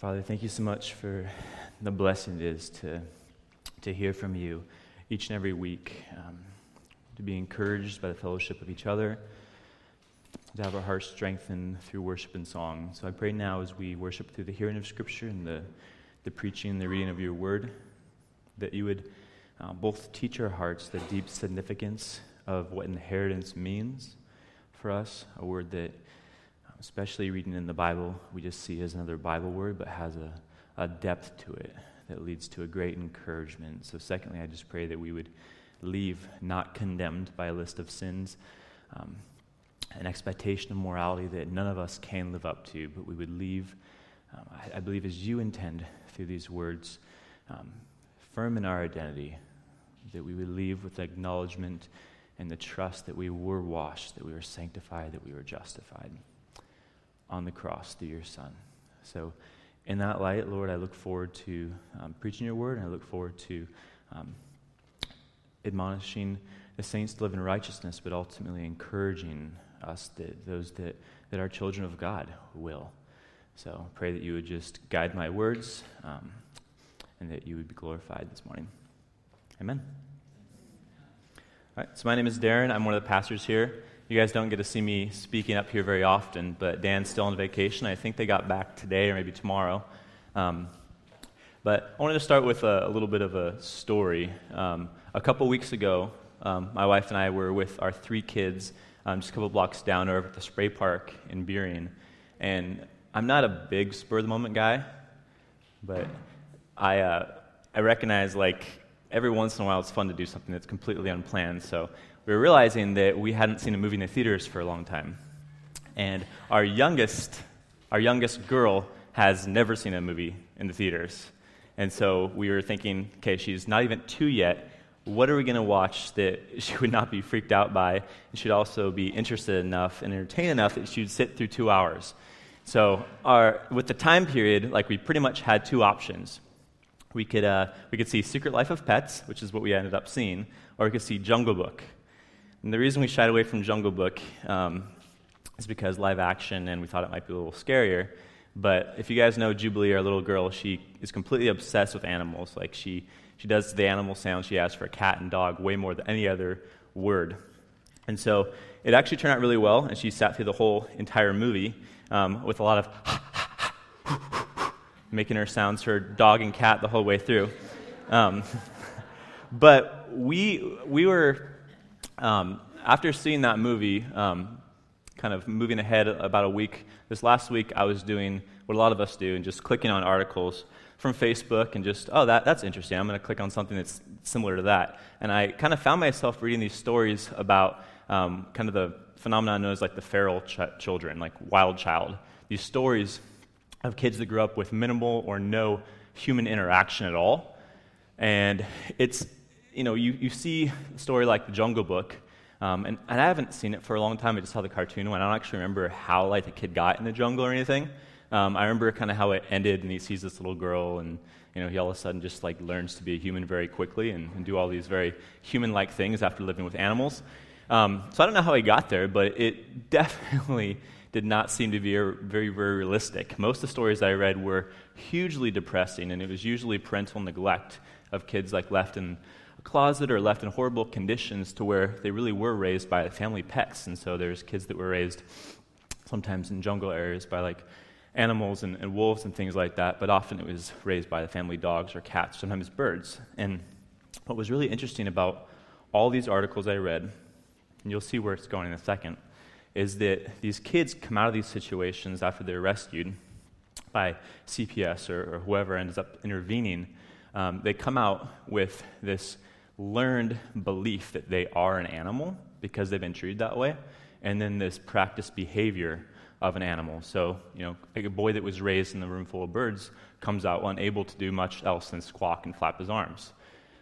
Father, thank you so much for the blessing it is to, to hear from you each and every week, um, to be encouraged by the fellowship of each other, to have our hearts strengthened through worship and song. So I pray now as we worship through the hearing of Scripture and the, the preaching and the reading of your word, that you would uh, both teach our hearts the deep significance of what inheritance means for us, a word that especially reading in the Bible, we just see as another Bible word, but has a, a depth to it that leads to a great encouragement. So, secondly, I just pray that we would leave not condemned by a list of sins, um, an expectation of morality that none of us can live up to, but we would leave, um, I, I, believe, as you intend through these words, um, firm in our identity, that we would leave with acknowledgement and the trust that we were washed, that we were sanctified, that we were justified on the cross through your Son. So, in that light, Lord, I look forward to um, preaching your word, and I look forward to um, admonishing the saints to live in righteousness, but ultimately encouraging us, that, those that, that are children of God, will. So, pray that you would just guide my words um, and that you would be glorified this morning. Amen. All right, so my name is Darren. I'm one of the pastors here. You guys don't get to see me speaking up here very often, but Dan's still on vacation. I think they got back today or maybe tomorrow. Um, but I wanted to start with a, a little bit of a story. Um, a couple weeks ago, um, my wife and I were with our three kids um, just a couple blocks down over at the spray park in Burien. And I'm not a big spur of the moment guy, but I, uh, I recognize like every once in a while it's fun to do something that's completely unplanned. So we were realizing that we hadn't seen a movie in the theaters for a long time. And our youngest, our youngest girl has never seen a movie in the theaters. And so we were thinking, okay, she's not even two yet. What are we going to watch that she would not be freaked out by and should also be interested enough and entertained enough that she would sit through two hours? So, our, with the time period, like we pretty much had two options. We could, uh, we could see Secret Life of Pets, which is what we ended up seeing, or we could see Jungle Book, and the reason we shied away from Jungle Book um, is because live action, and we thought it might be a little scarier. But if you guys know Jubilee, our little girl, she is completely obsessed with animals. Like she, she does the animal sounds she asks for cat and dog way more than any other word. And so it actually turned out really well, and she sat through the whole entire movie um, with a lot of making her sounds her dog and cat the whole way through. Um, but we, we were um, after seeing that movie, um, kind of moving ahead about a week, this last week I was doing what a lot of us do and just clicking on articles from Facebook and just, oh, that, that's interesting. I'm going to click on something that's similar to that. And I kind of found myself reading these stories about um, kind of the phenomenon known as like the feral ch- children, like wild child. These stories of kids that grew up with minimal or no human interaction at all. And it's you know, you, you see a story like The Jungle Book, um, and, and I haven't seen it for a long time. I just saw the cartoon one. I don't actually remember how like the kid got in the jungle or anything. Um, I remember kind of how it ended, and he sees this little girl, and you know, he all of a sudden just like learns to be a human very quickly and, and do all these very human-like things after living with animals. Um, so I don't know how he got there, but it definitely did not seem to be very, very realistic. Most of the stories I read were hugely depressing, and it was usually parental neglect of kids like left in closet or left in horrible conditions to where they really were raised by family pets. And so there's kids that were raised sometimes in jungle areas by like animals and, and, wolves and things like that, but often it was raised by the family dogs or cats, sometimes birds. And what was really interesting about all these articles I read, and you'll see where it's going in a second, is that these kids come out of these situations after they're rescued by CPS or, or whoever ends up intervening. Um, they come out with this learned belief that they are an animal because they've been treated that way, and then this practiced behavior of an animal. So, you know, a boy that was raised in a room full of birds comes out unable to do much else than squawk and flap his arms.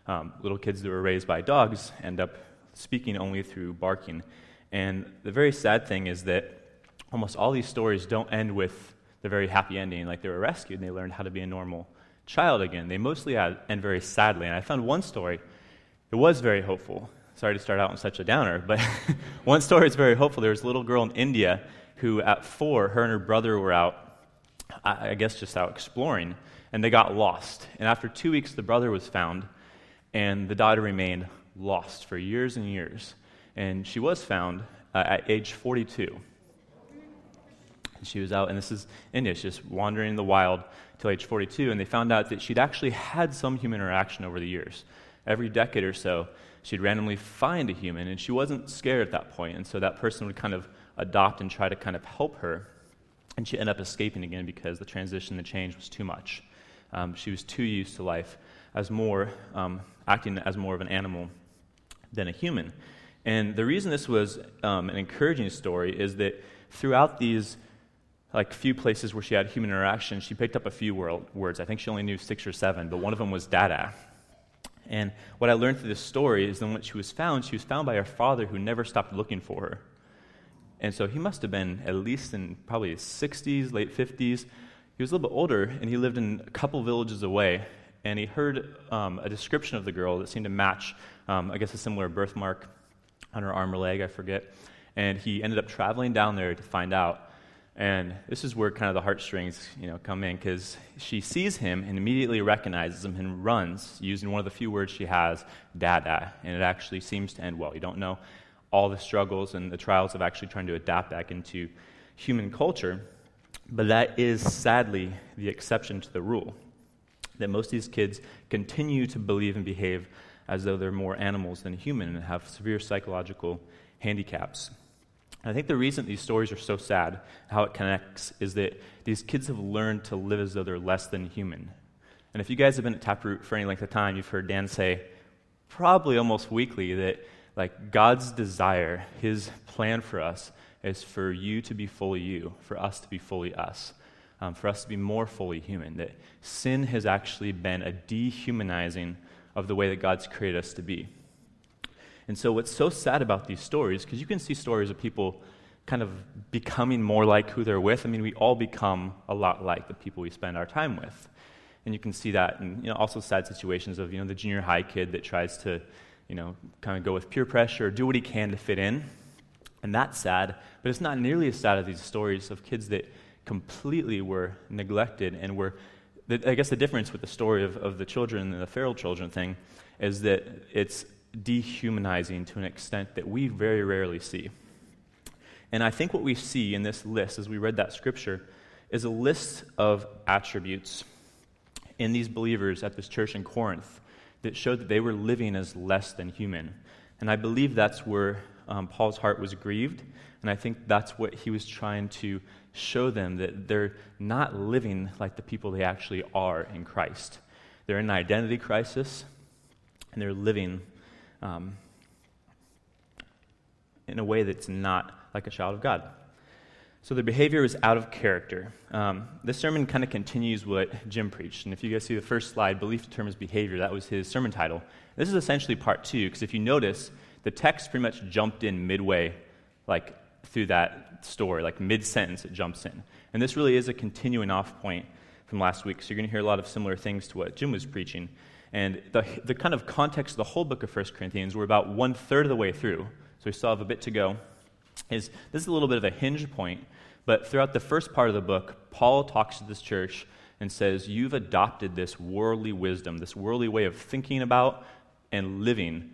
Um, little kids that were raised by dogs end up speaking only through barking. And the very sad thing is that almost all these stories don't end with the very happy ending, like they were rescued and they learned how to be a normal child again. They mostly end very sadly. And I found one story it was very hopeful. Sorry to start out on such a downer, but one story is very hopeful. There was a little girl in India who, at four, her and her brother were out I, guess, just out exploring, and they got lost. And after two weeks, the brother was found, and the daughter remained lost for years and years. And she was found uh, at age 42. And she was out, and this is India, she's just wandering in the wild till age 42, and they found out that she'd actually had some human interaction over the years. Every decade or so, she'd randomly find a human, and she wasn't scared at that point, and so that person would kind of adopt and try to kind of help her. And she ended up escaping again because the transition, the change was too much. Um, she was too used to life as more, um, acting as more of an animal than a human. And the reason this was um, an encouraging story is that throughout these like few places where she had human interaction, she picked up a few world, words. I think she only knew six or seven, but one of them was dada. And what I learned through this story is that when she was found, she was found by her father who never stopped looking for her. And so he must have been at least in probably his 60s, late 50s. He was a little bit older, and he lived in a couple villages away. And he heard um, a description of the girl that seemed to match, um, I guess, a similar birthmark on her arm or leg, I forget. And he ended up traveling down there to find out. And this is where kind of the heartstrings, you know, come in because she sees him and immediately recognizes him and runs using one of the few words she has, "dada," and it actually seems to end well. You don't know all the struggles and the trials of actually trying to adapt back into human culture, but that is sadly the exception to the rule. That most of these kids continue to believe and behave as though they're more animals than human and have severe psychological handicaps. I think the reason these stories are so sad, how it connects, is that these kids have learned to live as though they're less than human. And if you guys have been at Taproot for any length of time, you've heard Dan say, probably almost weekly, that like God's desire, His plan for us, is for you to be fully you, for us to be fully us, um, for us to be more fully human. That sin has actually been a dehumanizing of the way that God's created us to be. And so, what's so sad about these stories, because you can see stories of people kind of becoming more like who they're with. I mean, we all become a lot like the people we spend our time with. And you can see that in you know, also sad situations of you know, the junior high kid that tries to you know, kind of go with peer pressure, do what he can to fit in. And that's sad, but it's not nearly as sad as these stories of kids that completely were neglected and were. I guess the difference with the story of, of the children and the feral children thing is that it's dehumanizing to an extent that we very rarely see. And I think what we see in this list, as we read that scripture, is a list of attributes in these believers at this church in Corinth that showed that they were living as less than human. And I believe that's where um, Paul's heart was grieved. And I think that's what he was trying to show them that they're not living like the people they actually are in Christ. They're in an identity crisis, and they're living um, in a way that's not like a child of God. So their behavior is out of character. Um, this sermon kind of continues what Jim preached. And if you guys see the first slide, belief determines behavior, that was his sermon title. This is essentially part two, because if you notice, the text pretty much jumped in midway, like through that story, like mid sentence, it jumps in. And this really is a continuing off point from last week. So you're going to hear a lot of similar things to what Jim was preaching. And the, the kind of context of the whole book of 1 Corinthians, we're about one third of the way through. So we still have a bit to go. Is this is a little bit of a hinge point, but throughout the first part of the book, Paul talks to this church and says, You've adopted this worldly wisdom, this worldly way of thinking about and living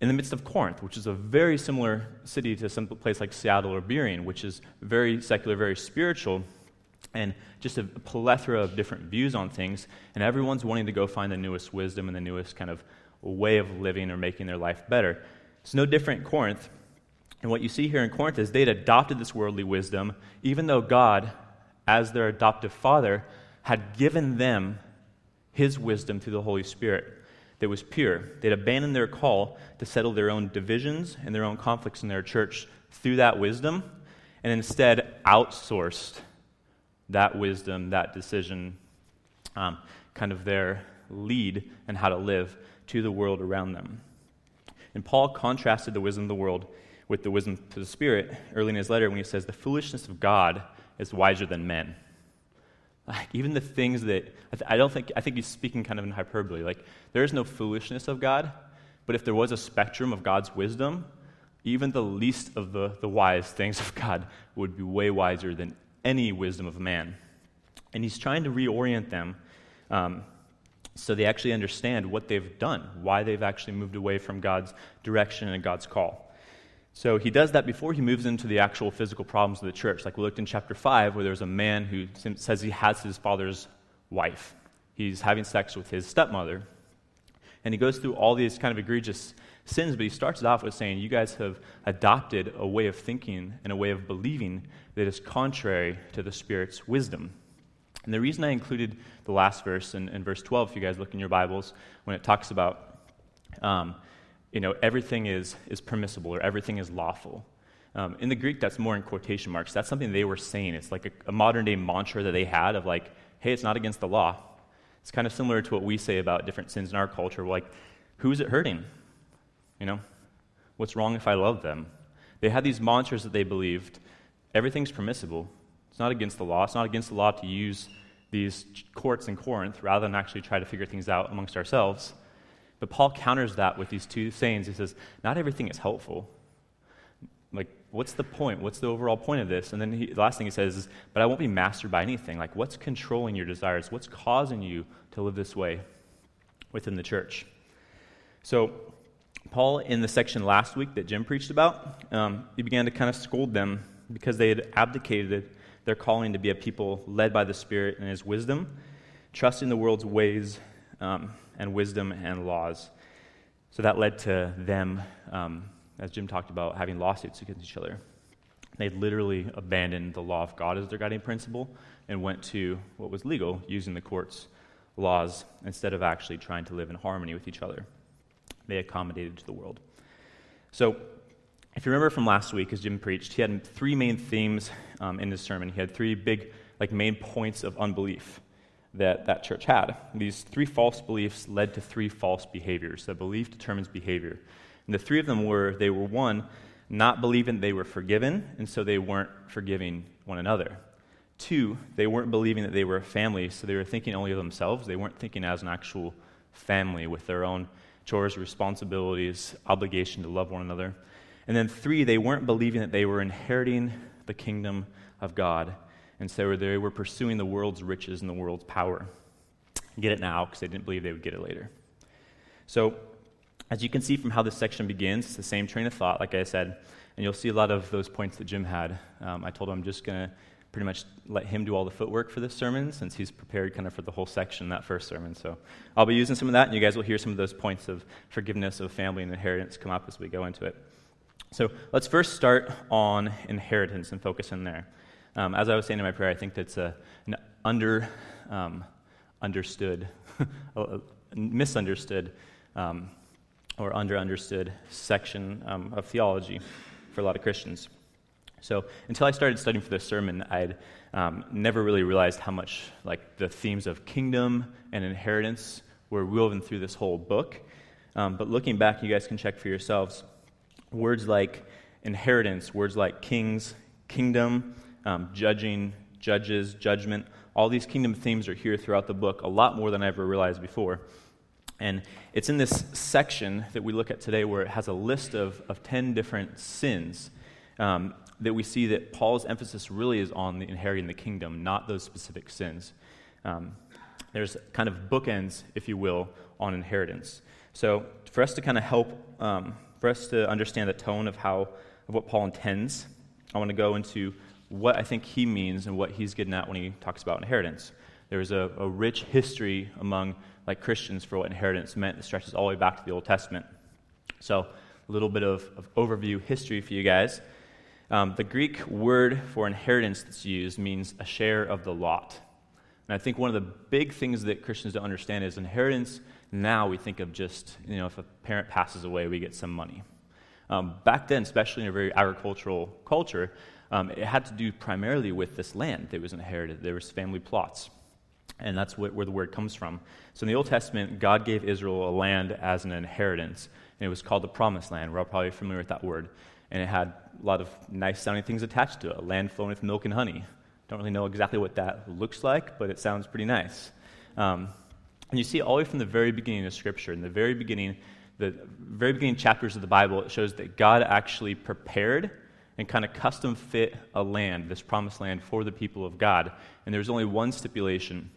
in the midst of Corinth, which is a very similar city to some place like Seattle or Burien, which is very secular, very spiritual and just a plethora of different views on things, and everyone's wanting to go find the newest wisdom and the newest kind of way of living or making their life better. It's no different in Corinth. And what you see here in Corinth is they'd adopted this worldly wisdom, even though God, as their adoptive father, had given them his wisdom through the Holy Spirit that was pure. They'd abandoned their call to settle their own divisions and their own conflicts in their church through that wisdom, and instead outsourced that wisdom, that decision, um, kind of their lead and how to live to the world around them. And Paul contrasted the wisdom of the world with the wisdom of the Spirit early in his letter when he says, The foolishness of God is wiser than men. Like, even the things that, I, th- I don't think, I think he's speaking kind of in hyperbole. Like, there is no foolishness of God, but if there was a spectrum of God's wisdom, even the least of the, the wise things of God would be way wiser than any wisdom of man. And he's trying to reorient them um, so they actually understand what they've done, why they've actually moved away from God's direction and God's call. So he does that before he moves into the actual physical problems of the church. Like we looked in chapter 5, where there's a man who says he has his father's wife. He's having sex with his stepmother. And he goes through all these kind of egregious sins, but he starts it off with saying, You guys have adopted a way of thinking and a way of believing that is contrary to the Spirit's wisdom. And the reason I included the last verse in, in verse 12, if you guys look in your Bibles, when it talks about, um, you know, everything is, is permissible or everything is lawful. Um, in the Greek, that's more in quotation marks. That's something they were saying. It's like a, a modern day mantra that they had of like, hey, it's not against the law. It's kind of similar to what we say about different sins in our culture. Like, who's it hurting? You know, what's wrong if I love them? They had these mantras that they believed everything's permissible. It's not against the law. It's not against the law to use these courts in Corinth rather than actually try to figure things out amongst ourselves. But Paul counters that with these two sayings. He says, Not everything is helpful. Like, what's the point? What's the overall point of this? And then he, the last thing he says is, But I won't be mastered by anything. Like, what's controlling your desires? What's causing you to live this way within the church? So, Paul, in the section last week that Jim preached about, um, he began to kind of scold them because they had abdicated their calling to be a people led by the Spirit and His wisdom, trusting the world's ways um, and wisdom and laws. So that led to them, um, as Jim talked about, having lawsuits against each other. They literally abandoned the law of God as their guiding principle and went to what was legal, using the court's laws instead of actually trying to live in harmony with each other. They accommodated to the world. So if you remember from last week, as Jim preached, he had three main themes um, in his sermon. He had three big, like, main points of unbelief that that church had. These three false beliefs led to three false behaviors. That belief determines behavior. And the three of them were they were one, not believing they were forgiven, and so they weren't forgiving one another. Two, they weren't believing that they were a family, so they were thinking only of themselves. They weren't thinking as an actual family with their own chores, responsibilities, obligation to love one another. And then three, they weren't believing that they were inheriting the kingdom of God. And so they were pursuing the world's riches and the world's power. Get it now because they didn't believe they would get it later. So, as you can see from how this section begins, it's the same train of thought, like I said, and you'll see a lot of those points that Jim had. Um, I told him I'm just going to pretty much let him do all the footwork for this sermon since he's prepared kind of for the whole section, that first sermon. So I'll be using some of that, and you guys will hear some of those points of forgiveness of family and inheritance come up as we go into it. So let's first start on inheritance and focus in there. Um, as I was saying in my prayer, I think that's a, an under um, understood, misunderstood, um, or under understood section um, of theology for a lot of Christians. So until I started studying for this sermon, I'd um, never really realized how much like the themes of kingdom and inheritance were woven through this whole book. Um, but looking back, you guys can check for yourselves words like inheritance, words like kings, kingdom, um, judging, judges, judgment, all these kingdom themes are here throughout the book, a lot more than I ever realized before. And it's in this section that we look at today where it has a list of, of 10 different sins um, that we see that Paul's emphasis really is on the inheriting the kingdom, not those specific sins. Um, there's kind of bookends, if you will, on inheritance. So, for us to kind of help um, for us to understand the tone of how of what Paul intends, I want to go into what I think he means and what he's getting at when he talks about inheritance. There's a, a rich history among like Christians for what inheritance meant that stretches all the way back to the Old Testament. So, a little bit of, of overview history for you guys. Um, the Greek word for inheritance that's used means a share of the lot. And I think one of the big things that Christians don't understand is inheritance now we think of just, you know, if a parent passes away, we get some money. Um, back then, especially in a very agricultural culture, um, it had to do primarily with this land that was inherited. There was family plots. And that's what, where the word comes from. So in the Old Testament, God gave Israel a land as an inheritance, and it was called the Promised Land. We're all probably familiar with that word. And it had a lot of nice sounding things attached to it a land flowing with milk and honey. Don't really know exactly what that looks like, but it sounds pretty nice. Um, and you see all the way from the very beginning of Scripture, in the very beginning, the very beginning chapters of the Bible, it shows that God actually prepared and kind of custom fit a land, this promised land, for the people of God. And there was only one stipulation,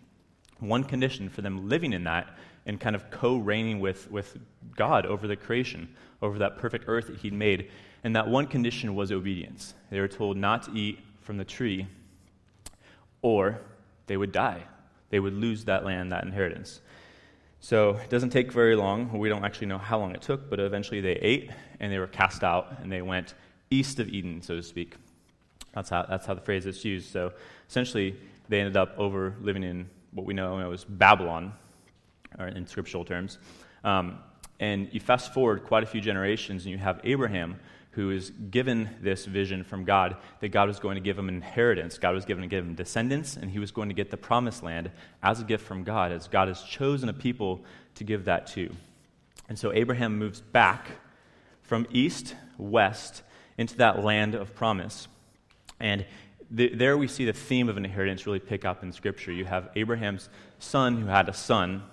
one condition for them living in that and kind of co reigning with, with God over the creation, over that perfect earth that He'd made. And that one condition was obedience. They were told not to eat from the tree, or they would die. They would lose that land, that inheritance. So it doesn't take very long. We don't actually know how long it took, but eventually they ate and they were cast out and they went east of Eden, so to speak. That's how, that's how the phrase is used. So essentially, they ended up over living in what we know as Babylon, or in scriptural terms. Um, and you fast forward quite a few generations, and you have Abraham, who is given this vision from God that God was going to give him an inheritance. God was going to give him descendants, and he was going to get the promised land as a gift from God, as God has chosen a people to give that to. And so Abraham moves back from east, west, into that land of promise. And th- there we see the theme of inheritance really pick up in Scripture. You have Abraham's son who had a son,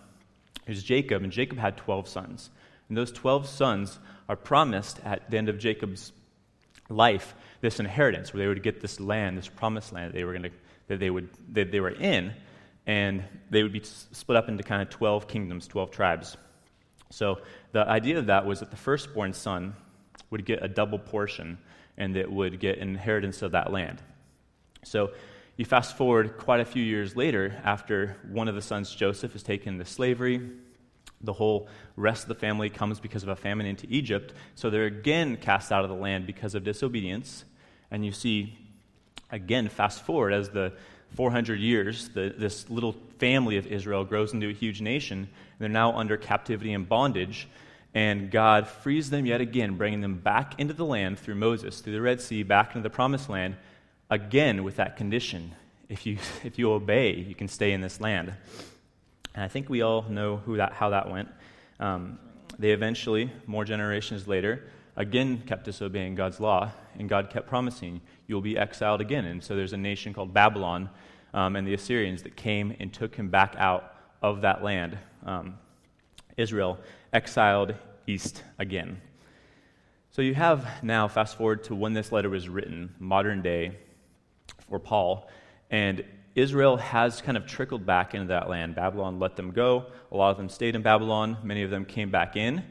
who's Jacob, and Jacob had 12 sons. And those 12 sons are promised at the end of Jacob's life this inheritance where they would get this land, this promised land that they were, to, that they, would, that they were in, and they would be split up into kind of 12 kingdoms, 12 tribes. So the idea of that was that the firstborn son would get a double portion and that would get inheritance of that land. So you fast forward quite a few years later, after one of the sons, Joseph, is taken into slavery, the whole rest of the family comes because of a famine into Egypt. So they're again cast out of the land because of disobedience. And you see, again, fast forward as the 400 years, the, this little family of Israel grows into a huge nation. And they're now under captivity and bondage. And God frees them yet again, bringing them back into the land through Moses, through the Red Sea, back into the promised land, again with that condition. If you, if you obey, you can stay in this land. And I think we all know who that, how that went. Um, they eventually, more generations later, again kept disobeying God's law, and God kept promising, You'll be exiled again. And so there's a nation called Babylon um, and the Assyrians that came and took him back out of that land. Um, Israel exiled east again. So you have now, fast forward to when this letter was written, modern day, for Paul, and Israel has kind of trickled back into that land. Babylon let them go. A lot of them stayed in Babylon. Many of them came back in.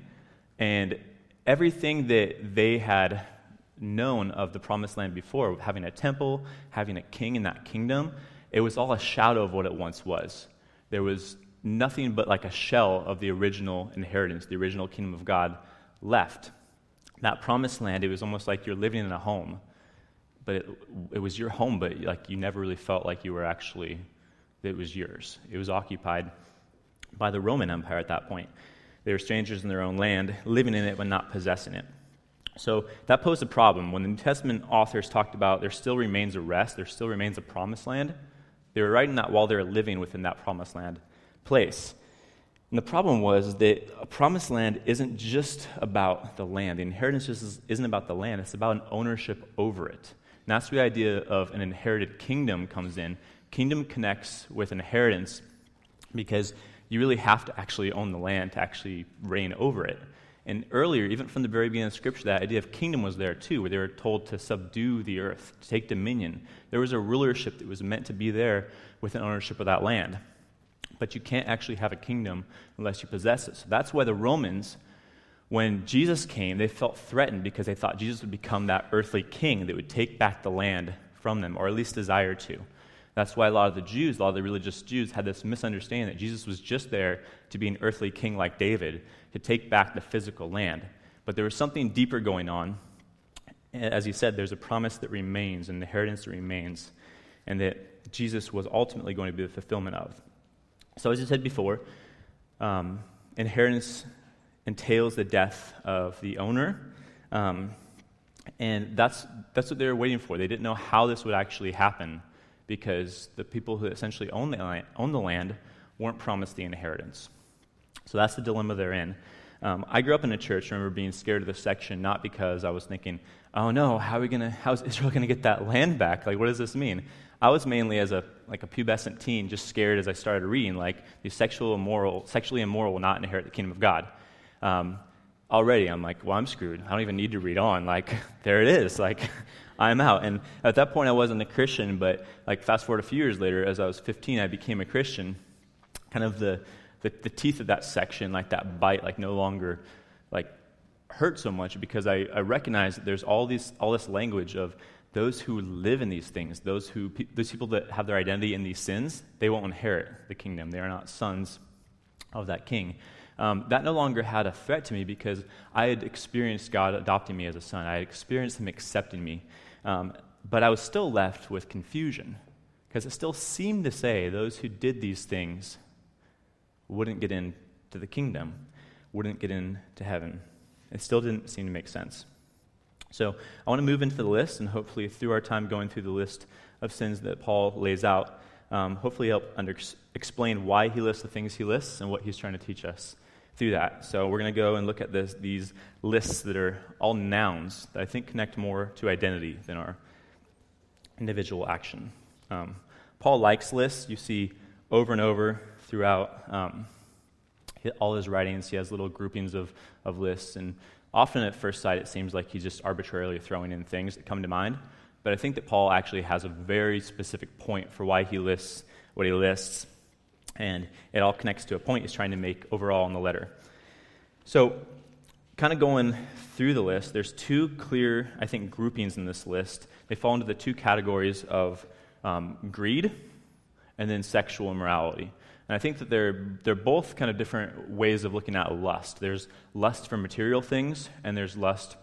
And everything that they had known of the promised land before, having a temple, having a king in that kingdom, it was all a shadow of what it once was. There was nothing but like a shell of the original inheritance, the original kingdom of God left. That promised land, it was almost like you're living in a home but it, it was your home, but like you never really felt like you were actually, it was yours. It was occupied by the Roman Empire at that point. They were strangers in their own land, living in it but not possessing it. So that posed a problem. When the New Testament authors talked about there still remains a rest, there still remains a promised land, they were writing that while they were living within that promised land place. And the problem was that a promised land isn't just about the land. The inheritance isn't about the land, it's about an ownership over it. And that's where the idea of an inherited kingdom comes in. Kingdom connects with inheritance because you really have to actually own the land to actually reign over it. And earlier, even from the very beginning of Scripture, that idea of kingdom was there too, where they were told to subdue the earth, to take dominion. There was a rulership that was meant to be there with an ownership of that land. But you can't actually have a kingdom unless you possess it. So that's why the Romans when Jesus came, they felt threatened because they thought Jesus would become that earthly king that would take back the land from them, or at least desire to. That's why a lot of the Jews, a lot of the religious Jews, had this misunderstanding that Jesus was just there to be an earthly king like David, to take back the physical land. But there was something deeper going on. As he said, there's a promise that remains, an inheritance that remains, and that Jesus was ultimately going to be the fulfillment of. So, as I said before, um, inheritance entails the death of the owner. Um, and that's, that's what they were waiting for. They didn't know how this would actually happen because the people who essentially own the, land, own the land weren't promised the inheritance. So that's the dilemma they're in. Um, I grew up in a church. I remember being scared of this section, not because I was thinking, "Oh no, how are we gonna? How's Israel gonna get that land back? Like, what does this mean?" I was mainly as a like a pubescent teen, just scared as I started reading, like the sexual immoral, sexually immoral will not inherit the kingdom of God. Um, already I'm like, well, I'm screwed. I don't even need to read on. Like, there it is. Like, I'm out. And at that point, I wasn't a Christian, but like, fast forward a few years later, as I was 15, I became a Christian. Kind of the, the, the teeth of that section, like that bite, like no longer like hurt so much because I, I recognize that there's all, these, all this language of those who live in these things, those, who, those people that have their identity in these sins, they won't inherit the kingdom. They are not sons of that king. Um, that no longer had a threat to me because I had experienced God adopting me as a son. I had experienced Him accepting me. Um, but I was still left with confusion because it still seemed to say those who did these things wouldn't get into the kingdom, wouldn't get into heaven. It still didn't seem to make sense. So I want to move into the list, and hopefully, through our time going through the list of sins that Paul lays out, um, hopefully help under, explain why he lists the things he lists and what he's trying to teach us through that. So we're going to go and look at this, these lists that are all nouns that I think connect more to identity than our individual action. Um, Paul likes lists. You see over and over throughout um, all his writings, he has little groupings of, of lists. And often at first sight, it seems like he's just arbitrarily throwing in things that come to mind. But I think that Paul actually has a very specific point for why he lists what he lists. And it all connects to a point he's trying to make overall in the letter. So, kind of going through the list, there's two clear, I think, groupings in this list. They fall into the two categories of um, greed and then sexual immorality. And I think that they're, they're both kind of different ways of looking at lust. There's lust for material things, and there's lust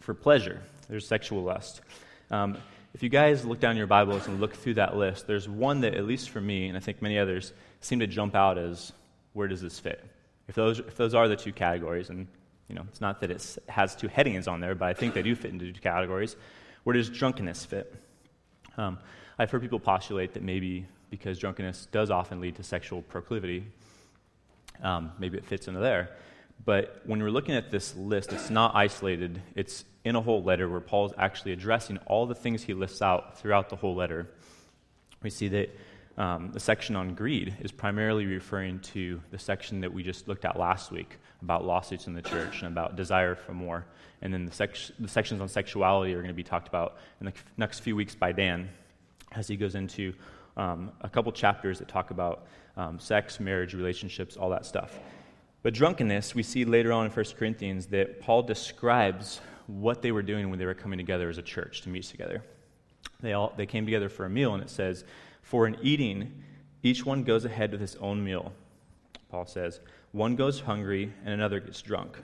for pleasure. There's sexual lust. Um, if you guys look down your Bibles and look through that list, there's one that, at least for me, and I think many others, seem to jump out as where does this fit? If those, if those are the two categories, and you know, it's not that it has two headings on there, but I think they do fit into two categories. Where does drunkenness fit? Um, I've heard people postulate that maybe because drunkenness does often lead to sexual proclivity, um, maybe it fits into there. But when we're looking at this list, it's not isolated. It's in a whole letter where Paul's actually addressing all the things he lists out throughout the whole letter. We see that um, the section on greed is primarily referring to the section that we just looked at last week about lawsuits in the church and about desire for more. And then the, the sections on sexuality are going to be talked about in the next few weeks by Dan as he goes into um, a couple chapters that talk about um, sex, marriage, relationships, all that stuff. But drunkenness, we see later on in 1 Corinthians that Paul describes what they were doing when they were coming together as a church to meet together. They, all, they came together for a meal, and it says, For in eating, each one goes ahead with his own meal. Paul says, One goes hungry, and another gets drunk.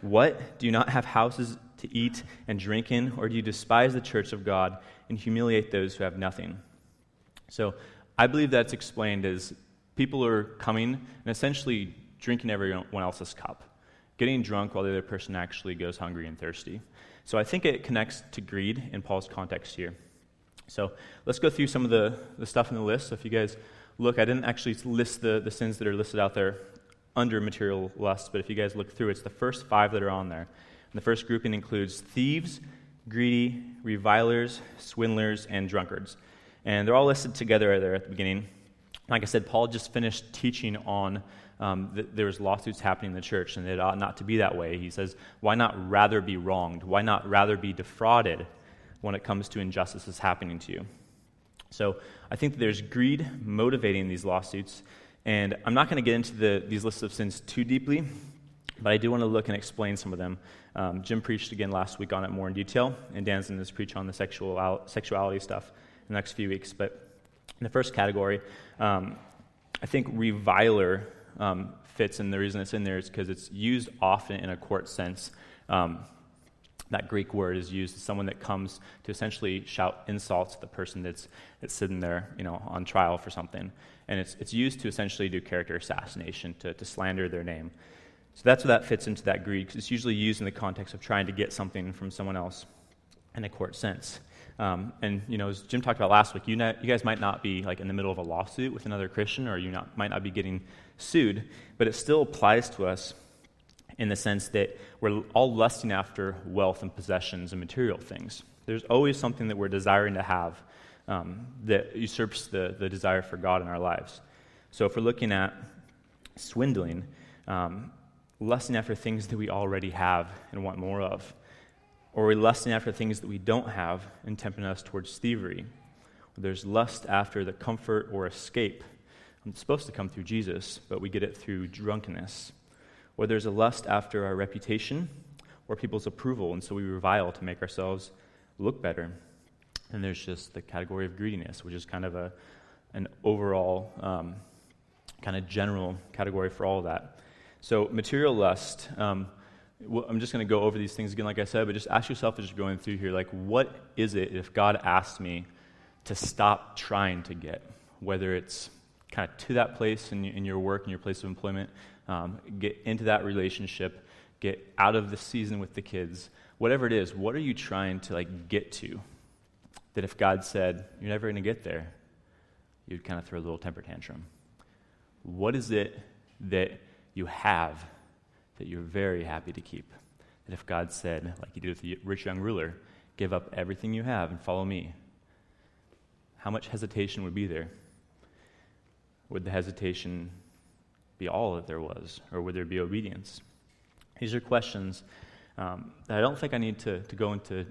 What? Do you not have houses to eat and drink in, or do you despise the church of God and humiliate those who have nothing? So I believe that's explained as people are coming and essentially drinking everyone else's cup, getting drunk while the other person actually goes hungry and thirsty. So I think it connects to greed in Paul's context here. So let's go through some of the, the stuff in the list. So if you guys look, I didn't actually list the, the sins that are listed out there under material lust, but if you guys look through, it's the first five that are on there. And the first grouping includes thieves, greedy, revilers, swindlers, and drunkards. And they're all listed together there at the beginning. Like I said, Paul just finished teaching on um, that there's lawsuits happening in the church and it ought not to be that way. He says, why not rather be wronged? Why not rather be defrauded when it comes to injustices happening to you? So I think there's greed motivating these lawsuits. And I'm not going to get into the, these lists of sins too deeply, but I do want to look and explain some of them. Um, Jim preached again last week on it more in detail, and Dan's going to preach on the sexual, sexuality stuff in the next few weeks. But in the first category, um, I think reviler um, fits, and the reason it's in there is because it's used often in a court sense. Um, that Greek word is used as someone that comes to essentially shout insults at the person that's, that's sitting there, you know, on trial for something. And it's, it's used to essentially do character assassination, to, to slander their name. So that's where that fits into that Greek. It's usually used in the context of trying to get something from someone else in a court sense. Um, and you know, as Jim talked about last week, you, you guys might not be like in the middle of a lawsuit with another Christian, or you not, might not be getting sued, but it still applies to us in the sense that we're all lusting after wealth and possessions and material things. There's always something that we're desiring to have um, that usurps the, the desire for God in our lives. So if we're looking at swindling, um, lusting after things that we already have and want more of? Or we're lusting after things that we don't have and tempting us towards thievery? There's lust after the comfort or escape. It's supposed to come through Jesus, but we get it through drunkenness. Or there's a lust after our reputation or people's approval, and so we revile to make ourselves look better. And there's just the category of greediness, which is kind of a, an overall, um, kind of general category for all that. So, material lust, um, I'm just going to go over these things again, like I said, but just ask yourself as you're going through here, like, what is it if God asked me to stop trying to get? Whether it's kind of to that place in, in your work, in your place of employment, um, get into that relationship, get out of the season with the kids, whatever it is, what are you trying to like get to? That if God said, you're never going to get there, you'd kind of throw a little temper tantrum. What is it that you have that you're very happy to keep? That if God said, like he did with the rich young ruler, give up everything you have and follow me, how much hesitation would be there? Would the hesitation be all that there was, or would there be obedience? These are questions um, that I don't think I need to, to go into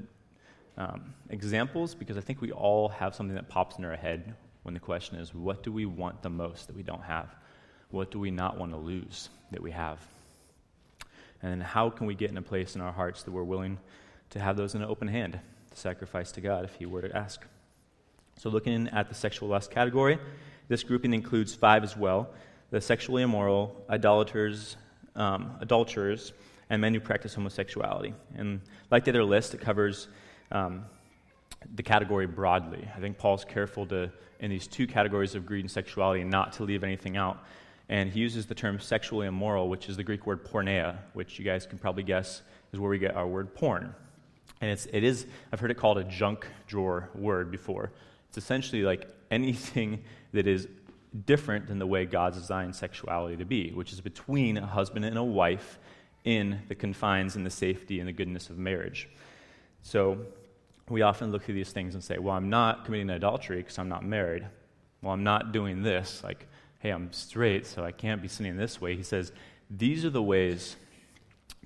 um, examples because I think we all have something that pops in our head when the question is, what do we want the most that we don't have? What do we not want to lose that we have? And how can we get in a place in our hearts that we're willing to have those in an open hand to sacrifice to God if He were to ask? So, looking at the sexual lust category, this grouping includes five as well the sexually immoral, idolaters, um, adulterers, and men who practice homosexuality. And like the other list, it covers um, the category broadly. I think Paul's careful to, in these two categories of greed and sexuality, not to leave anything out. And he uses the term sexually immoral, which is the Greek word porneia, which you guys can probably guess is where we get our word porn. And it's, it is, I've heard it called a junk drawer word before. It's essentially like anything that is different than the way God designed sexuality to be, which is between a husband and a wife in the confines and the safety and the goodness of marriage. So we often look through these things and say, well, I'm not committing adultery because I'm not married. Well, I'm not doing this. Like, hey, I'm straight, so I can't be sinning this way. He says, these are the ways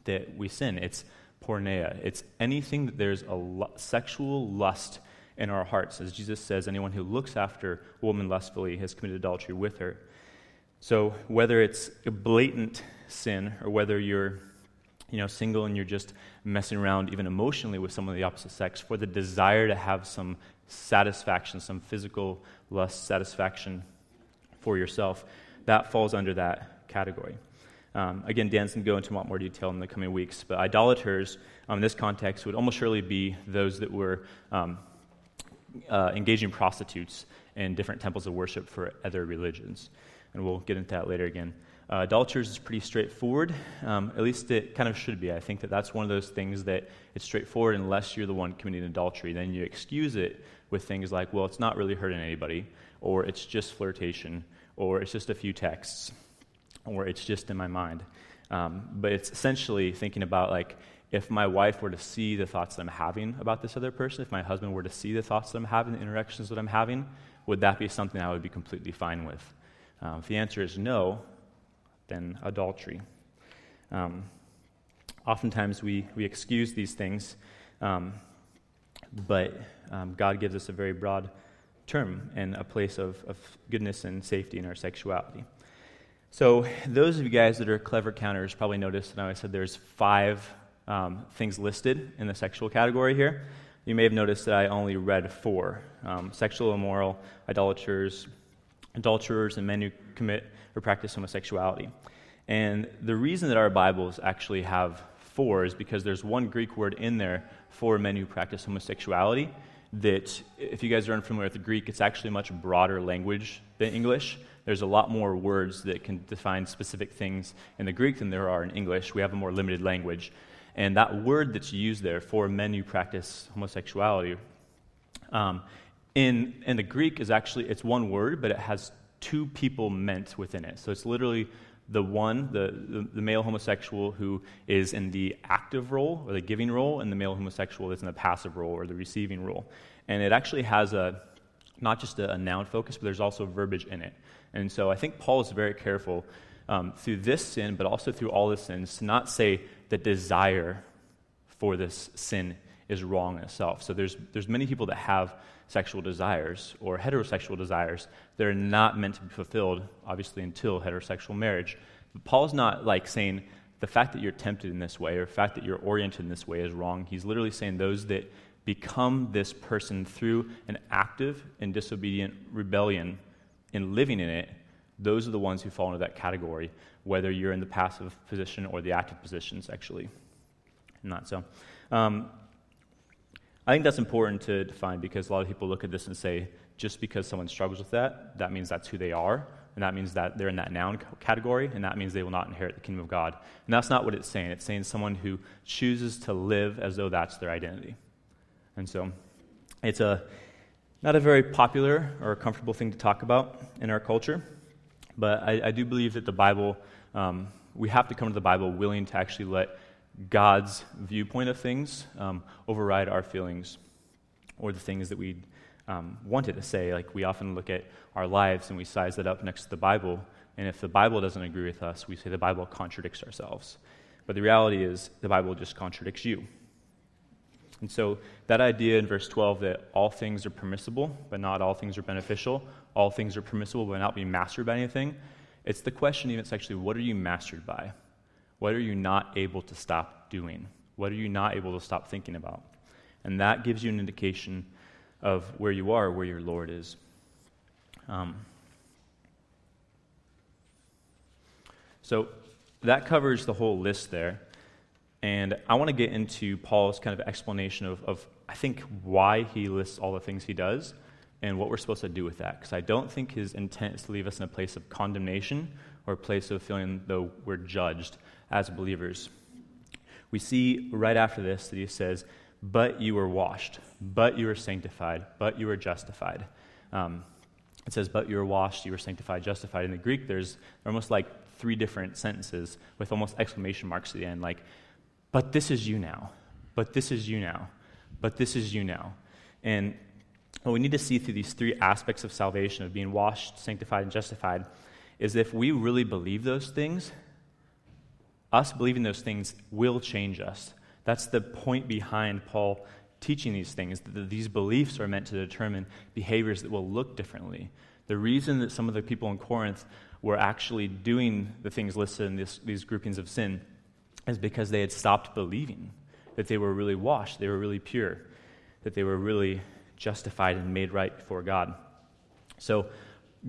that we sin. It's porneia. It's anything that there's a sexual lust in our hearts. As Jesus says, anyone who looks after a woman lustfully has committed adultery with her. So whether it's a blatant sin or whether you're you know, single and you're just messing around even emotionally with someone of the opposite sex for the desire to have some satisfaction, some physical lust satisfaction for yourself, that falls under that category. Um, again, Dan's going to go into a lot more detail in the coming weeks, but idolaters um, in this context would almost surely be those that were um, uh, engaging prostitutes in different temples of worship for other religions. And we'll get into that later again. Uh, adulterers is pretty straightforward. Um, at least it kind of should be. I think that that's one of those things that it's straightforward unless you're the one committing adultery. Then you excuse it with things like, well, it's not really hurting anybody, or it's just flirtation, or it's just a few texts, or it's just in my mind. Um, but it's essentially thinking about like, if my wife were to see the thoughts that I'm having about this other person, if my husband were to see the thoughts that I'm having, the interactions that I'm having, would that be something I would be completely fine with? Um, if the answer is no, then adultery. Um, oftentimes we, we excuse these things, um, but um, God gives us a very broad term and a place of, of goodness and safety in our sexuality. So, those of you guys that are clever counters probably noticed that I said there's five um, things listed in the sexual category here. You may have noticed that I only read four um, sexual immoral, idolaters, adulterers, and men who commit or practice homosexuality. And the reason that our Bibles actually have four is because there's one Greek word in there for men who practice homosexuality. That, if you guys are unfamiliar with the Greek, it's actually a much broader language than English. There's a lot more words that can define specific things in the Greek than there are in English. We have a more limited language. And that word that's used there for men who practice homosexuality, um, in, in the Greek is actually, it's one word, but it has two people meant within it. So it's literally the one, the, the, the, male homosexual who is in the active role or the giving role, and the male homosexual that's in the passive role or the receiving role. And it actually has a, not just a, a noun focus, but there's also verbiage in it. And so I think Paul is very careful um, through this sin, but also through all the sins, to not say the desire for this sin is wrong in itself. So there's, there's many people that have sexual desires or heterosexual desires that are not meant to be fulfilled, obviously, until heterosexual marriage. But Paul's not like saying the fact that you're tempted in this way or the fact that you're oriented in this way is wrong. He's literally saying those that become this person through an active and disobedient rebellion in living in it, those are the ones who fall into that category, whether you're in the passive position or the active position sexually. Not so. Um, I think that's important to define because a lot of people look at this and say, just because someone struggles with that, that means that's who they are, and that means that they're in that noun category, and that means they will not inherit the kingdom of God. And that's not what it's saying. It's saying someone who chooses to live as though that's their identity. And so it's a, not a very popular or comfortable thing to talk about in our culture, but I, I do believe that the Bible, um, we have to come to the Bible willing to actually let God's viewpoint of things um, override our feelings or the things that we um, wanted to say. Like we often look at our lives and we size it up next to the Bible, and if the Bible doesn't agree with us, we say the Bible contradicts ourselves. But the reality is, the Bible just contradicts you. And so, that idea in verse 12 that all things are permissible, but not all things are beneficial, all things are permissible, but not be mastered by anything, it's the question even it's actually what are you mastered by? What are you not able to stop doing? What are you not able to stop thinking about? And that gives you an indication of where you are, where your Lord is. Um, so that covers the whole list there. And I want to get into Paul's kind of explanation of, of, I think, why he lists all the things he does and what we're supposed to do with that. Because I don't think his intent is to leave us in a place of condemnation or a place of feeling though we're judged as believers. We see right after this that he says, But you were washed, but you were sanctified, but you were justified. Um, it says, But you were washed, you were sanctified, justified. In the Greek, there's almost like three different sentences with almost exclamation marks at the end, like, But this is you now, but this is you now, but this is you now. And what we need to see through these three aspects of salvation, of being washed, sanctified, and justified, is if we really believe those things, us believing those things will change us. That's the point behind Paul teaching these things, that these beliefs are meant to determine behaviors that will look differently. The reason that some of the people in Corinth were actually doing the things listed in this, these groupings of sin is because they had stopped believing that they were really washed, they were really pure, that they were really justified and made right before God. So,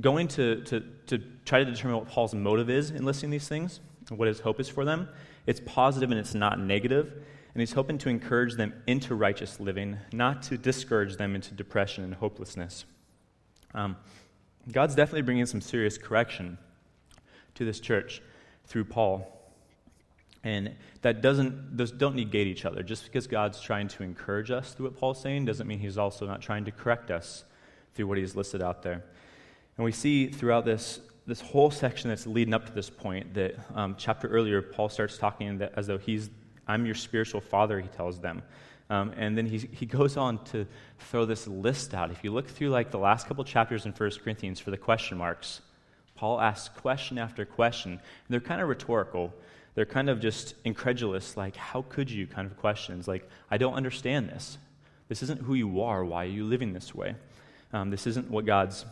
going to, to, to try to determine what Paul's motive is in listing these things, what his hope is for them. It's positive and it's not negative, and he's hoping to encourage them into righteous living, not to discourage them into depression and hopelessness. Um, God's definitely bringing some serious correction to this church through Paul. And that doesn't, those don't negate each other. Just because God's trying to encourage us through what Paul's saying doesn't mean he's also not trying to correct us through what he's listed out there. And we see throughout this this whole section that's leading up to this point, that um, chapter earlier, Paul starts talking that as though he's, I'm your spiritual father, he tells them. Um, and then he, he goes on to throw this list out. If you look through like the last couple chapters in 1 Corinthians for the question marks, Paul asks question after question. They're kind of rhetorical. They're kind of just incredulous, like, how could you kind of questions. Like, I don't understand this. This isn't who you are. Why are you living this way? Um, this isn't what God's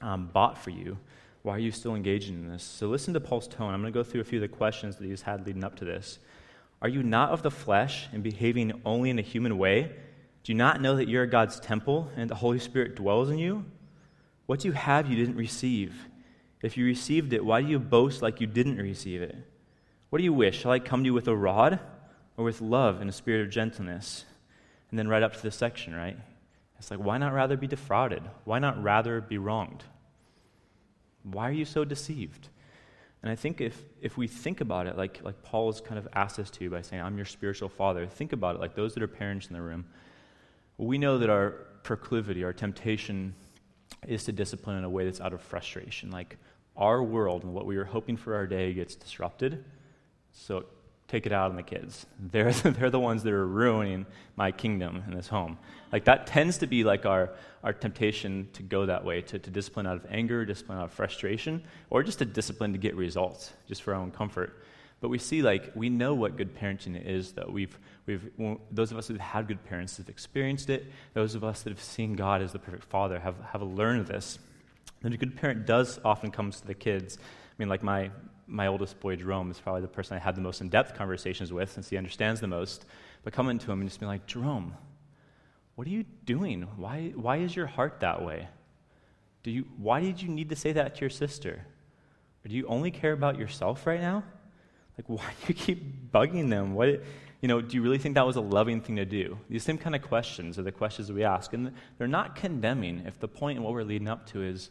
um, bought for you. Why are you still engaging in this? So listen to Paul's tone. I'm going to go through a few of the questions that he's had leading up to this. Are you not of the flesh and behaving only in a human way? Do you not know that you're God's temple and the Holy Spirit dwells in you? What do you have you didn't receive? If you received it, why do you boast like you didn't receive it? What do you wish? Shall I come to you with a rod or with love and a spirit of gentleness? And then right up to this section, right? It's like, why not rather be defrauded? Why not rather be wronged? Why are you so deceived? And I think if, if we think about it, like, like Paul has kind of asked us to by saying, I'm your spiritual father, think about it like those that are parents in the room. We know that our proclivity, our temptation is to discipline in a way that's out of frustration. Like our world and what we were hoping for our day gets disrupted. So take it out on the kids. They're, they're the ones that are ruining my kingdom in this home. Like that tends to be like our, our temptation to go that way, to, to discipline out of anger, discipline out of frustration, or just to discipline to get results, just for our own comfort. But we see, like, we know what good parenting is, though. We've, we've, those of us who've had good parents have experienced it. Those of us that have seen God as the perfect father have, have learned this. And a good parent does often comes to the kids. I mean, like my, my oldest boy, Jerome, is probably the person I had the most in depth conversations with since he understands the most. But coming to him and just being like, Jerome, what are you doing? Why, why is your heart that way? Do you, why did you need to say that to your sister? Or do you only care about yourself right now? Like, why do you keep bugging them? What, you know, do you really think that was a loving thing to do? These same kind of questions are the questions that we ask. And they're not condemning if the point and what we're leading up to is,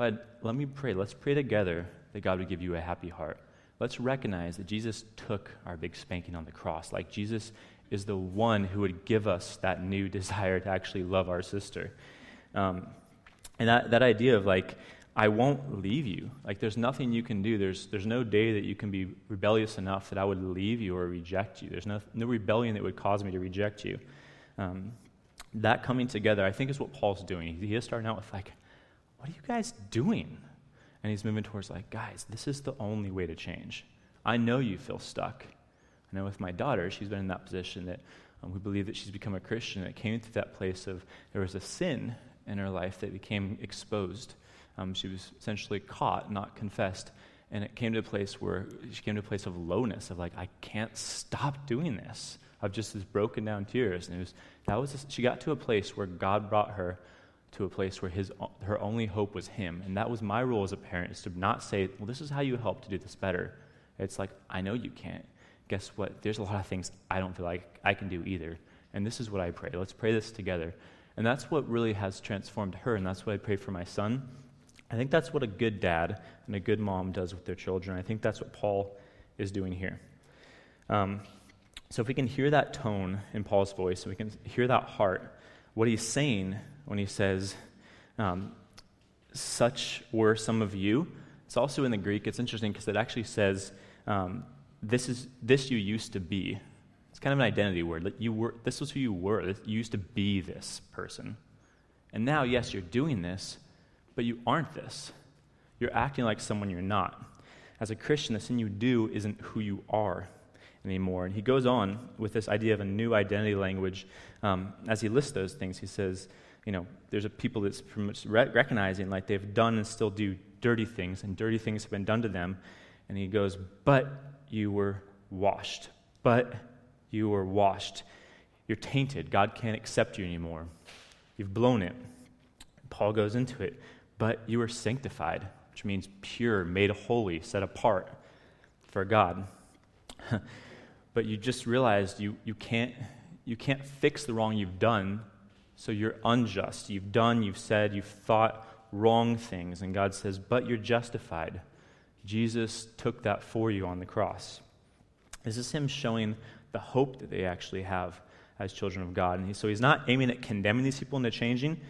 but let me pray. Let's pray together that God would give you a happy heart. Let's recognize that Jesus took our big spanking on the cross. Like Jesus is the one who would give us that new desire to actually love our sister. Um, and that, that idea of like, I won't leave you. Like, there's nothing you can do. There's, there's no day that you can be rebellious enough that I would leave you or reject you. There's no, no rebellion that would cause me to reject you. Um, that coming together, I think, is what Paul's doing. He is starting out with, like, what are you guys doing? And he's moving towards, like, guys, this is the only way to change. I know you feel stuck. I know with my daughter, she's been in that position that um, we believe that she's become a Christian. It came to that place of there was a sin in her life that became exposed. Um, she was essentially caught, not confessed. And it came to a place where she came to a place of lowness, of like, I can't stop doing this, of just this broken down tears. And it was, that was, a, she got to a place where God brought her to a place where his, her only hope was him. And that was my role as a parent, is to not say, well, this is how you help to do this better. It's like, I know you can't. Guess what? There's a lot of things I don't feel like I can do either. And this is what I pray. Let's pray this together. And that's what really has transformed her. And that's what I pray for my son. I think that's what a good dad and a good mom does with their children. I think that's what Paul is doing here. Um, so if we can hear that tone in Paul's voice, we can hear that heart, what he's saying when he says, um, such were some of you. It's also in the Greek. It's interesting because it actually says, um, this, is, this you used to be. It's kind of an identity word. You were, this was who you were. You used to be this person. And now, yes, you're doing this, but you aren't this. You're acting like someone you're not. As a Christian, the sin you do isn't who you are anymore. And he goes on with this idea of a new identity language. Um, as he lists those things, he says, you know, there's a people that's recognizing like they've done and still do dirty things, and dirty things have been done to them. And he goes, but you were washed. But you were washed. You're tainted. God can't accept you anymore. You've blown it. Paul goes into it but you were sanctified, which means pure, made holy, set apart for God. but you just realized you, you, can't, you can't fix the wrong you've done, so you're unjust. You've done, you've said, you've thought wrong things, and God says, but you're justified. Jesus took that for you on the cross. This is Him showing the hope that they actually have as children of God. And he, so He's not aiming at condemning these people into changing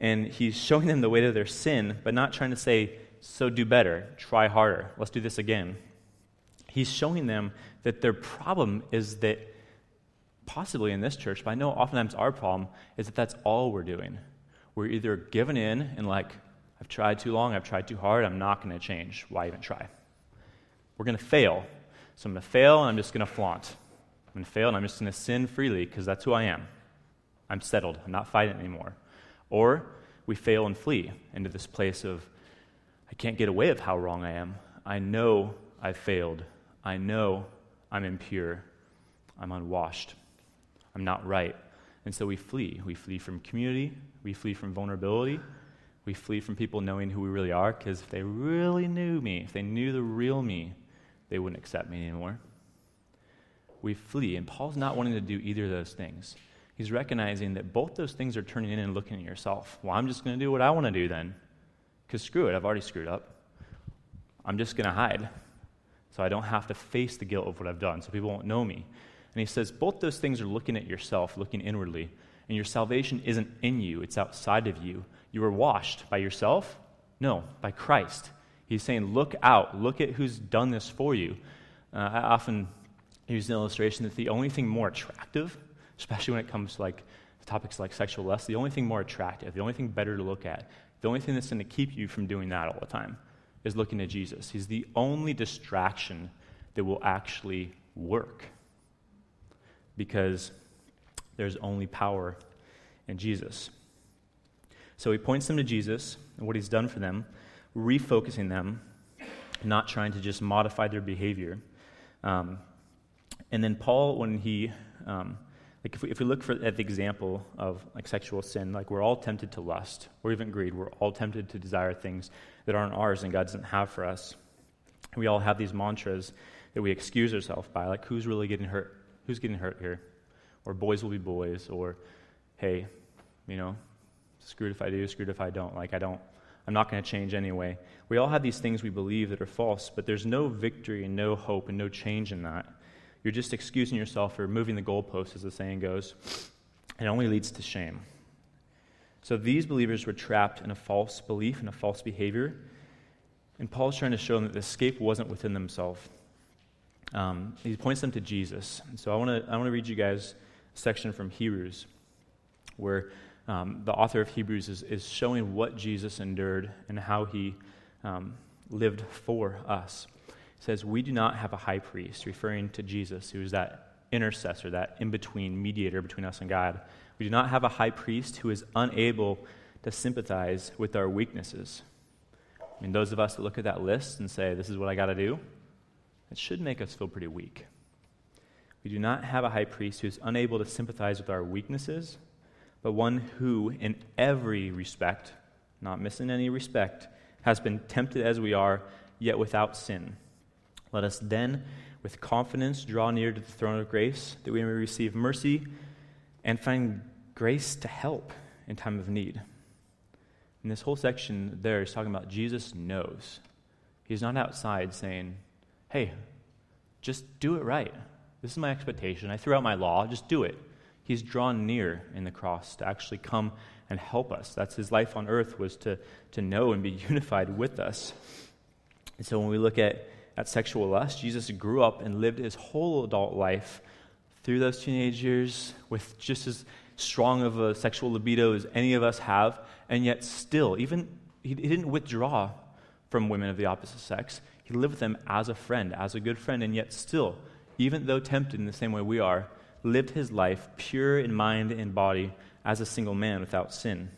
and he's showing them the way to their sin, but not trying to say, so do better, try harder, let's do this again. He's showing them that their problem is that, possibly in this church, but I know oftentimes our problem is that that's all we're doing. We're either giving in and like, I've tried too long, I've tried too hard, I'm not going to change. Why even try? We're going to fail. So I'm going to fail and I'm just going to flaunt. I'm going to fail and I'm just going to sin freely because that's who I am. I'm settled. I'm not fighting anymore. Or we fail and flee into this place of, I can't get away of how wrong I am. I know I've failed. I know I'm impure. I'm unwashed. I'm not right. And so we flee. We flee from community. We flee from vulnerability. We flee from people knowing who we really are because if they really knew me, if they knew the real me, they wouldn't accept me anymore. We flee. And Paul's not wanting to do either of those things. He's recognizing that both those things are turning in and looking at yourself. Well, I'm just going to do what I want to do then. Because screw it, I've already screwed up. I'm just going to hide. So I don't have to face the guilt of what I've done, so people won't know me. And he says both those things are looking at yourself, looking inwardly. And your salvation isn't in you, it's outside of you. You were washed by yourself? No, by Christ. He's saying, look out, look at who's done this for you. Uh, I often use an illustration that the only thing more attractive, especially when it comes to like topics like sexual lust, the only thing more attractive, the only thing better to look at, the only thing that's going to keep you from doing that all the time is looking at Jesus. He's the only distraction that will actually work because there's only power in Jesus. So he points them to Jesus and what he's done for them, refocusing them, not trying to just modify their behavior. Um, and then Paul, when he, um, like if we, if we look for, at the example of like sexual sin, like we're all tempted to lust or even greed. We're all tempted to desire things that aren't ours and God doesn't have for us. We all have these mantras that we excuse ourselves by, like who's really getting hurt? Who's getting hurt here? Or boys will be boys, or hey, you know, screwed if I do, screwed if I don't. Like, I don't, I'm not going to change anyway. We all have these things we believe that are false, but there's no victory and no hope and no change in that. You're just excusing yourself or moving the goalpost, as the saying goes. It only leads to shame. So these believers were trapped in a false belief and a false behavior. And Paul's trying to show them that the escape wasn't within themselves. Um, he points them to Jesus. So I want to I want to read you guys a section from Hebrews where um, the author of Hebrews is, is showing what Jesus endured and how he um, lived for us. He says, We do not have a high priest, referring to Jesus, who is that intercessor, that in between mediator between us and God. We do not have a high priest who is unable to sympathize with our weaknesses. I mean, those of us that look at that list and say, This is what I got to do, it should make us feel pretty weak. We do not have a high priest who is unable to sympathize with our weaknesses but one who, in every respect, not missing any respect, has been tempted as we are, yet without sin. Let us then, with confidence, draw near to the throne of grace, that we may receive mercy and find grace to help in time of need. In this whole section there is talking about Jesus knows. He's not outside saying, hey, just do it right. This is my expectation. I threw out my law, just do it. He's drawn near in the cross to actually come and help us. That's his life on earth was to, to know and be unified with us. And so when we look at, at sexual lust, Jesus grew up and lived his whole adult life through those teenage years with just as strong of a sexual libido as any of us have, and yet still, even he, he didn't withdraw from women of the opposite sex. He lived with them as a friend, as a good friend, and yet still, even though tempted in the same way we are, lived his life pure in mind and body as a single man without sin.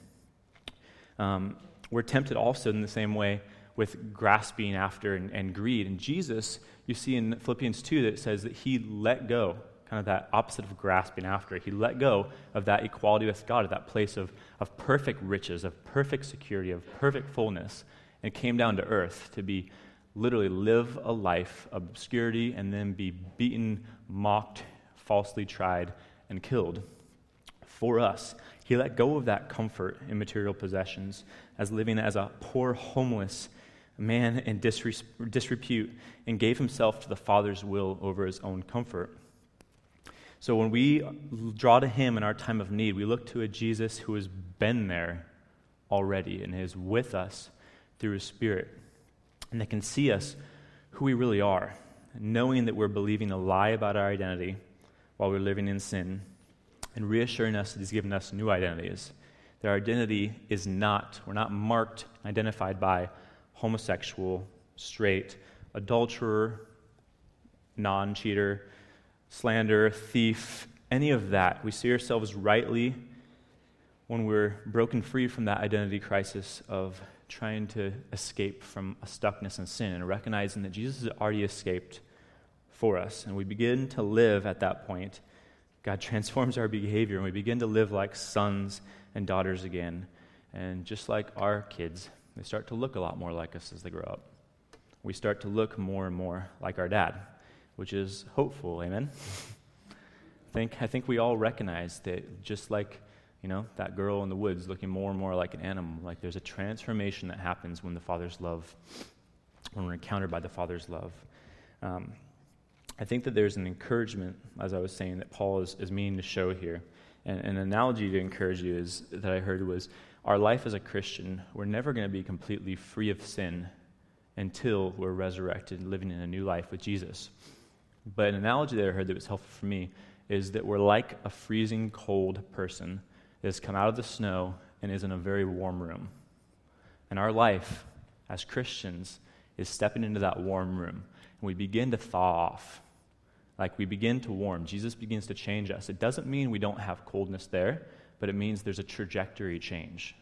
Um, we're tempted also in the same way with grasping after and, and, greed. And Jesus, you see in Philippians 2 that says that he let go, kind of that opposite of grasping after. He let go of that equality with God, of that place of, of perfect riches, of perfect security, of perfect fullness, and came down to earth to be literally live a life of obscurity and then be beaten, mocked, falsely tried and killed. For us, he let go of that comfort in material possessions as living as a poor, homeless man in disrepute and gave himself to the Father's will over his own comfort. So when we draw to him in our time of need, we look to a Jesus who has been there already and is with us through his Spirit and that can see us who we really are, knowing that we're believing a lie about our identity while we're living in sin and reassuring us that He's given us new identities. That our identity is not, we're not marked, identified by homosexual, straight, adulterer, non cheater, slander, thief, any of that. We see ourselves rightly when we're broken free from that identity crisis of trying to escape from a stuckness in sin and recognizing that Jesus has already escaped for us. And we begin to live at that point. God transforms our behavior, and we begin to live like sons and daughters again. And just like our kids, they start to look a lot more like us as they grow up. We start to look more and more like our dad, which is hopeful. Amen? I think, I think we all recognize that just like you know, that girl in the woods looking more and more like an animal. Like there's a transformation that happens when the Father's love, when we're encountered by the Father's love. Um, I think that there's an encouragement, as I was saying, that Paul is, is meaning to show here. And, an analogy to encourage you is that I heard was our life as a Christian, we're never going to be completely free of sin until we're resurrected, living in a new life with Jesus. But an analogy that I heard that was helpful for me is that we're like a freezing cold person has come out of the snow and is in a very warm room. And our life as Christians is stepping into that warm room, and we begin to thaw off. Like we begin to warm. Jesus begins to change us. It doesn't mean we don't have coldness there, but it means there's a trajectory change.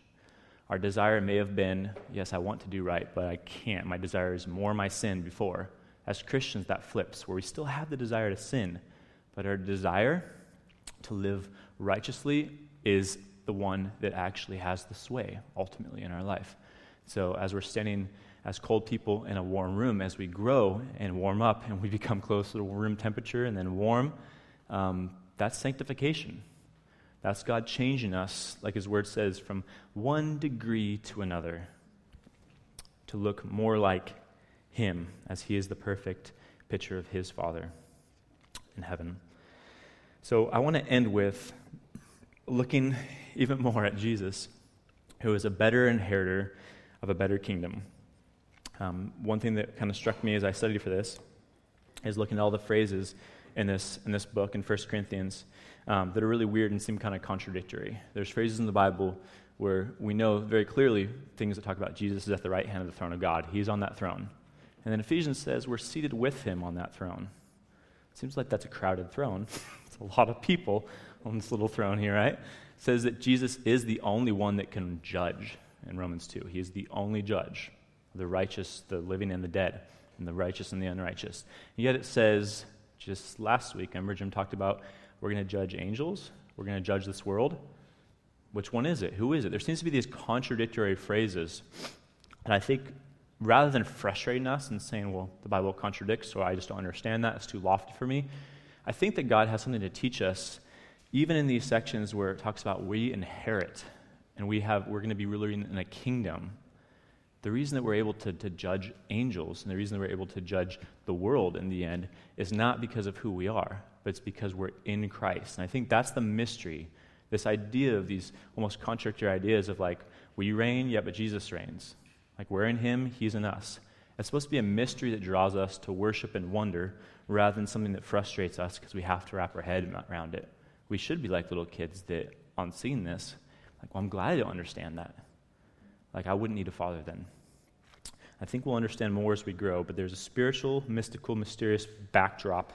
Our desire may have been, yes, I want to do right, but I can't. My desire is more my sin before. As Christians, that flips, where we still have the desire to sin, but our desire to live righteously is the one that actually has the sway ultimately in our life. So, as we're standing as cold people in a warm room, as we grow and warm up and we become close to room temperature and then warm, um, that's sanctification. That's God changing us, like His Word says, from one degree to another to look more like Him as He is the perfect picture of His Father in heaven. So I want to end with looking even more at Jesus, who is a better inheritor of a better kingdom. Um, one thing that kind of struck me as I studied for this is looking at all the phrases in this, in this book in 1 Corinthians um, that are really weird and seem kind of contradictory. There's phrases in the Bible where we know very clearly things that talk about Jesus is at the right hand of the throne of God. He's on that throne. And then Ephesians says we're seated with him on that throne. It seems like that's a crowded throne. it's a lot of people on this little throne here, right? Says that Jesus is the only one that can judge in Romans 2. He is the only judge the righteous, the living, and the dead, and the righteous and the unrighteous. And yet it says, just last week, remember Jim talked about we're going to judge angels, we're going to judge this world. Which one is it? Who is it? There seems to be these contradictory phrases. And I think rather than frustrating us and saying, well, the Bible contradicts, or I just don't understand that, it's too lofty for me, I think that God has something to teach us, even in these sections where it talks about we inherit and we have, we're going to be ruling in a kingdom the reason that we're able to, to judge angels and the reason that we're able to judge the world in the end is not because of who we are, but it's because we're in Christ. And I think that's the mystery. This idea of these almost contradictory ideas of like, we reign, yeah, but Jesus reigns. Like, we're in Him, He's in us. It's supposed to be a mystery that draws us to worship and wonder rather than something that frustrates us because we have to wrap our head around it. We should be like little kids that, on seeing this, like, well, I'm glad I don't understand that. Like, I wouldn't need a father then. I think we'll understand more as we grow, but there's a spiritual, mystical, mysterious backdrop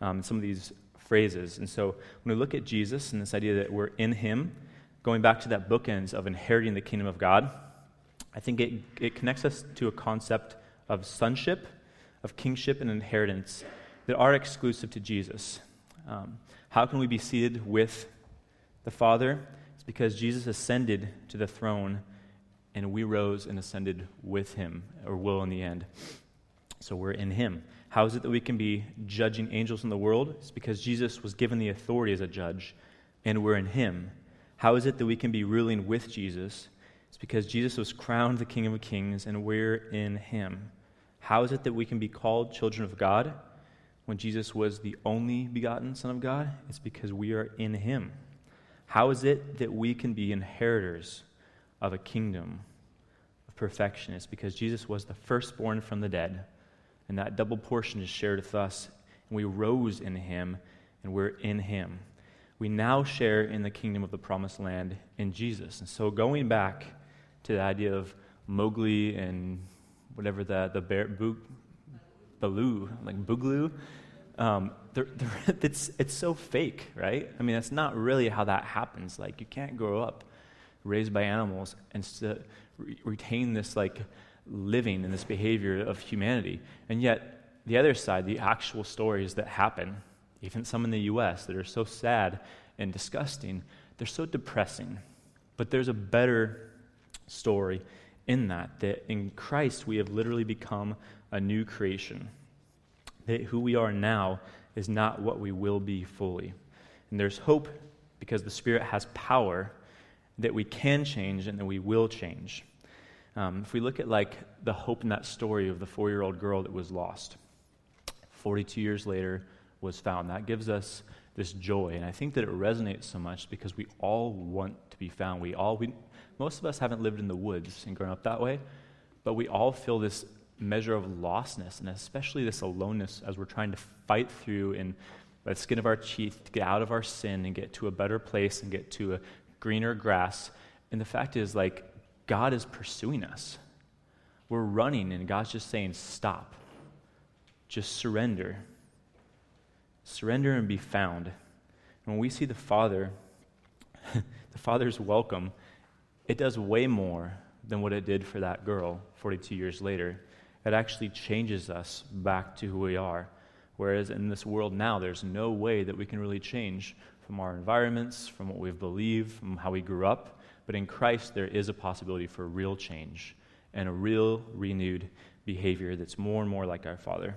um, in some of these phrases. And so when we look at Jesus and this idea that we're in Him, going back to that bookends of inheriting the kingdom of God, I think it, it connects us to a concept of sonship, of kingship, and inheritance that are exclusive to Jesus. Um, how can we be seated with the Father? It's because Jesus ascended to the throne and we rose and ascended with him, or will in the end. So we're in him. How is it that we can be judging angels in the world? It's because Jesus was given the authority as a judge, and we're in him. How is it that we can be ruling with Jesus? It's because Jesus was crowned the King of Kings, and we're in him. How is it that we can be called children of God when Jesus was the only begotten Son of God? It's because we are in him. How is it that we can be inheritors of a kingdom of perfection. It's because Jesus was the firstborn from the dead, and that double portion is shared with us, and we rose in him, and we're in him. We now share in the kingdom of the promised land in Jesus. And so going back to the idea of Mowgli and whatever the, the bear, Baloo, like Boogaloo, um, they're, they're, it's, it's so fake, right? I mean, that's not really how that happens. Like, you can't grow up raised by animals and to re- retain this like living and this behavior of humanity. And yet, the other side, the actual stories that happen, even some in the US that are so sad and disgusting, they're so depressing. But there's a better story in that, that in Christ we have literally become a new creation. That who we are now is not what we will be fully. And there's hope because the Spirit has power that we can change and that we will change. Um, if we look at like the hope in that story of the four-year-old girl that was lost, 42 years later was found, that gives us this joy, and I think that it resonates so much because we all want to be found. We all, we, most of us haven't lived in the woods and grown up that way, but we all feel this measure of lostness, and especially this aloneness as we're trying to fight through and by the skin of our teeth to get out of our sin and get to a better place and get to a greener grass. And the fact is, like, God is pursuing us. We're running, and God's just saying, Stop. Just surrender. Surrender and be found. And when we see the Father, the Father's welcome, it does way more than what it did for that girl 42 years later. It actually changes us back to who we are. Whereas in this world now, there's no way that we can really change from our environments, from what we've believed, from how we grew up. But in Christ, there is a possibility for real change and a real renewed behavior that's more and more like our Father.